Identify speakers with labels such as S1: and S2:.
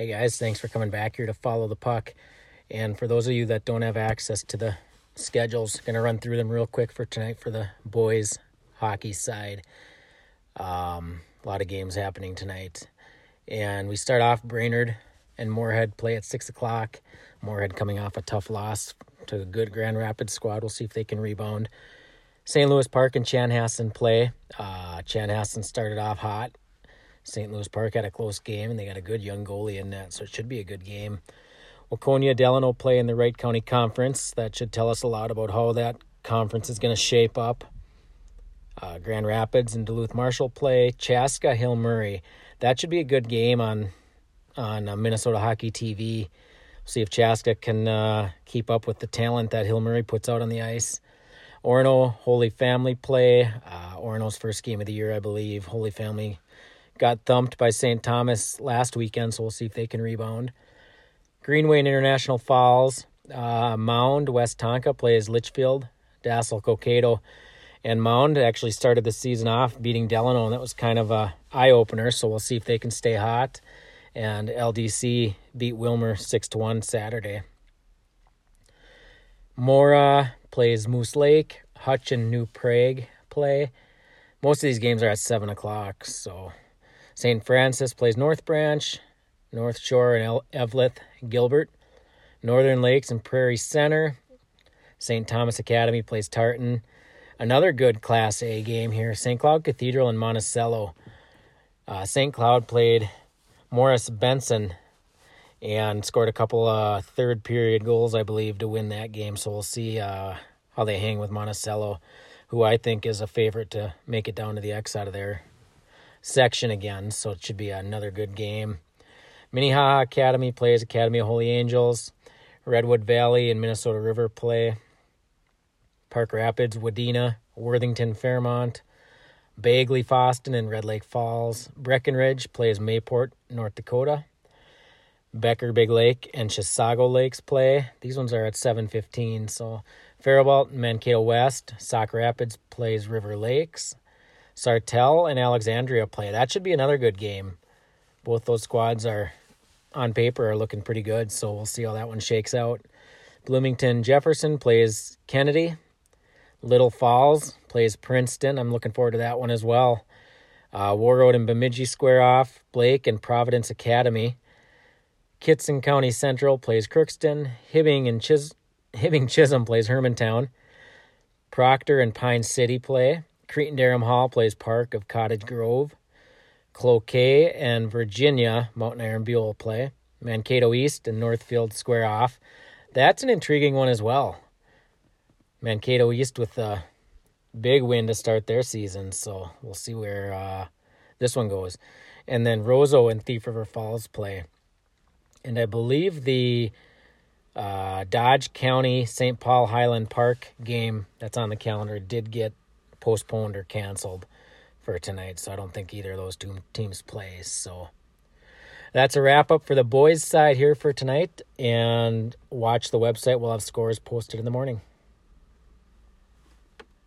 S1: Hey guys, thanks for coming back here to follow the puck. And for those of you that don't have access to the schedules, to run through them real quick for tonight for the boys hockey side. Um, a lot of games happening tonight. And we start off Brainerd and Moorhead play at 6 o'clock. Moorhead coming off a tough loss to a good Grand Rapids squad. We'll see if they can rebound. St. Louis Park and Chanhassen play. Uh, Chanhassen started off hot St. Louis Park had a close game, and they got a good young goalie in that, so it should be a good game. Waconia Delano play in the Wright County Conference. That should tell us a lot about how that conference is going to shape up. Uh, Grand Rapids and Duluth Marshall play. Chaska Hill Murray. That should be a good game on on uh, Minnesota Hockey TV. See if Chaska can uh, keep up with the talent that Hill Murray puts out on the ice. Orono Holy Family play. Uh, Orono's first game of the year, I believe. Holy Family got thumped by St. Thomas last weekend, so we'll see if they can rebound. Greenway and International Falls, uh, Mound, West Tonka plays Litchfield, Dassel, Cokato, and Mound actually started the season off beating Delano, and that was kind of a eye opener. So we'll see if they can stay hot. And LDC beat Willmar six to one Saturday. Mora plays Moose Lake. Hutch and New Prague play. Most of these games are at seven o'clock, so St. Francis plays North Branch, North Shore and El- Gilbert. Northern Lakes and Prairie Center. St. Thomas Academy plays Tartan. Another good Class A game here. St. Cloud Cathedral and Monticello. Uh, St. Cloud played Morris Benson and scored a couple uh, third period goals, I believe, to win that game. So we'll see uh, how they hang with Monticello, who I think is a favorite to make it down to the X out of there section again, so it should be another good game. Minnehaha Academy plays Academy of Holy Angels. Redwood Valley and Minnesota River play. Park Rapids, Wadena, Worthington, Fairmont. Bagley, Fosston, and Red Lake Falls. Breckenridge plays Mayport, North Dakota. Becker, Big Lake, and Chisago Lakes play. These ones are at 7:15. So Faribault, Mankato West, Sauk Rapids plays River Lakes. Sartell and Alexandria play. That should be another good game. Both those squads are on paper are looking pretty good, so we'll see how that one shakes out. Bloomington Jefferson plays Kennedy. Little Falls plays Princeton. I'm looking forward to that one as well. Uh, Warroad and Bemidji square off. Blake and Providence Academy. Kittson County Central plays Crookston. Hibbing and Chis- Hibbing Chisholm plays Hermantown. Proctor and Pine City play. Cretin-Derham Hall plays Park of Cottage Grove. Cloquet and Virginia, Mountain Iron Buhl play. Mankato East and Northfield square off. That's an intriguing one as well. Mankato East with a big win to start their season, so we'll see where uh, this one goes. And then Roseau and Thief River Falls play. And I believe the uh, Dodge County St. Paul Highland Park game that's on the calendar did get postponed or canceled for tonight. So I don't think either of those two teams plays. So that's a wrap up for the boys' side here for tonight. And watch the website. We'll have scores posted in the morning.